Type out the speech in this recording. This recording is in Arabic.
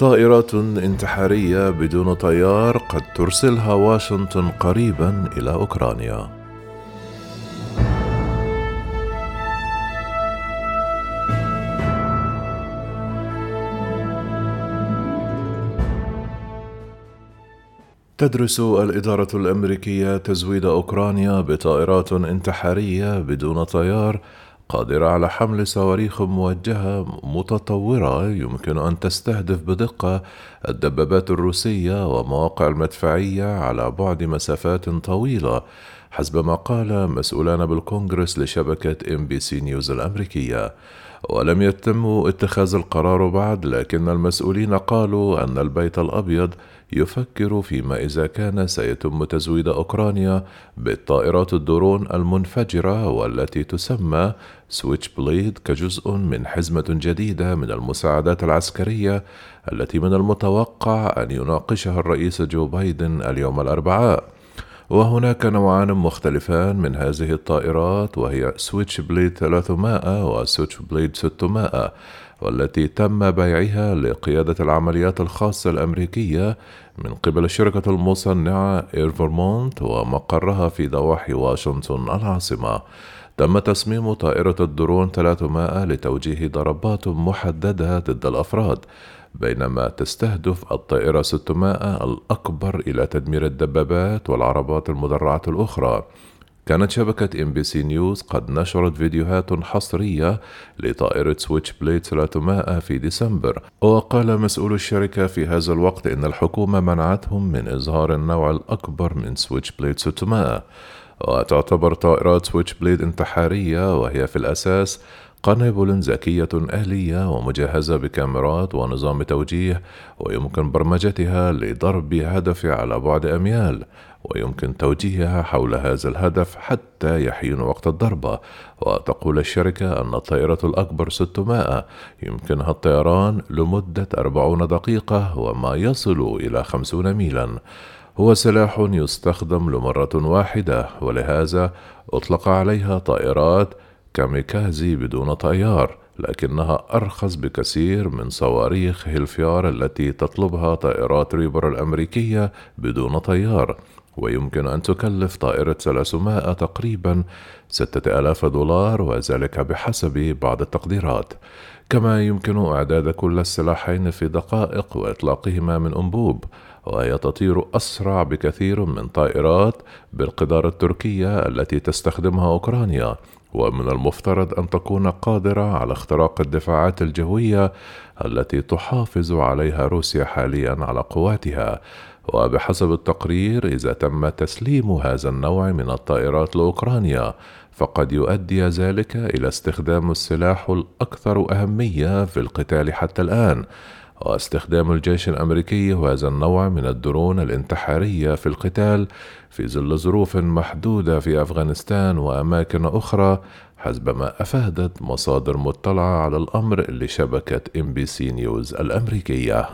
طائرات انتحارية بدون طيار قد ترسلها واشنطن قريبا إلى أوكرانيا. تدرس الإدارة الأمريكية تزويد أوكرانيا بطائرات انتحارية بدون طيار قادرة على حمل صواريخ موجهة متطورة يمكن أن تستهدف بدقة الدبابات الروسية ومواقع المدفعية على بعد مسافات طويلة حسب ما قال مسؤولان بالكونغرس لشبكة NBC News الأمريكية. ولم يتم اتخاذ القرار بعد لكن المسؤولين قالوا أن البيت الأبيض يفكر فيما إذا كان سيتم تزويد أوكرانيا بالطائرات الدرون المنفجرة والتي تسمى Switchblade كجزء من حزمة جديدة من المساعدات العسكرية التي من المتوقع أن يناقشها الرئيس جو بايدن اليوم الأربعاء. وهناك نوعان مختلفان من هذه الطائرات وهي Switchblade 300 و Switchblade 600 والتي تم بيعها لقيادة العمليات الخاصة الأمريكية من قبل الشركة المصنعة AeroVironment ومقرها في ضواحي واشنطن العاصمة. تم تصميم طائرة الدرون 300 لتوجيه ضربات محددة ضد الأفراد بينما تستهدف الطائرة 600 الأكبر إلى تدمير الدبابات والعربات المدرعة الأخرى. كانت شبكة NBC News قد نشرت فيديوهات حصرية لطائرة Switchblade 300 في ديسمبر. وقال مسؤول الشركة في هذا الوقت إن الحكومة منعتهم من إظهار النوع الأكبر من Switchblade 600 وتعتبر طائرات Switchblade انتحارية وهي في الأساس قنابل ذكية آلية ومجهزة بكاميرات ونظام توجيه ويمكن برمجتها لضرب هدف على بعد أميال ويمكن توجيهها حول هذا الهدف حتى يحين وقت الضربة وتقول الشركة أن الطائرة الأكبر 600 يمكنها الطيران لمدة 40 دقيقة وما يصل إلى 50 ميلا. هو سلاح يستخدم لمرة واحدة ولهذا أطلق عليها طائرات كاميكازي بدون طيار لكنها أرخص بكثير من صواريخ هيلفيار التي تطلبها طائرات ريبر الأمريكية بدون طيار ويمكن أن تكلف طائرة 300 تقريبا 6000 دولار وذلك بحسب بعض التقديرات. كما يمكن إعداد كل السلاحين في دقائق وإطلاقهما من أنبوب وهي تطير أسرع بكثير من طائرات بالقدار التركية التي تستخدمها أوكرانيا. ومن المفترض أن تكون قادرة على اختراق الدفاعات الجوية التي تحافظ عليها روسيا حاليا على قواتها. وبحسب التقرير إذا تم تسليم هذا النوع من الطائرات لأوكرانيا فقد يؤدي ذلك إلى استخدام السلاح الأكثر أهمية في القتال حتى الآن. واستخدام الجيش الأمريكي هذا النوع من الدرون الانتحارية في القتال في ظل ظروف محدودة في أفغانستان وأماكن أخرى حسب ما أفادت مصادر مطلعة على الأمر لشبكة NBC News الأمريكية.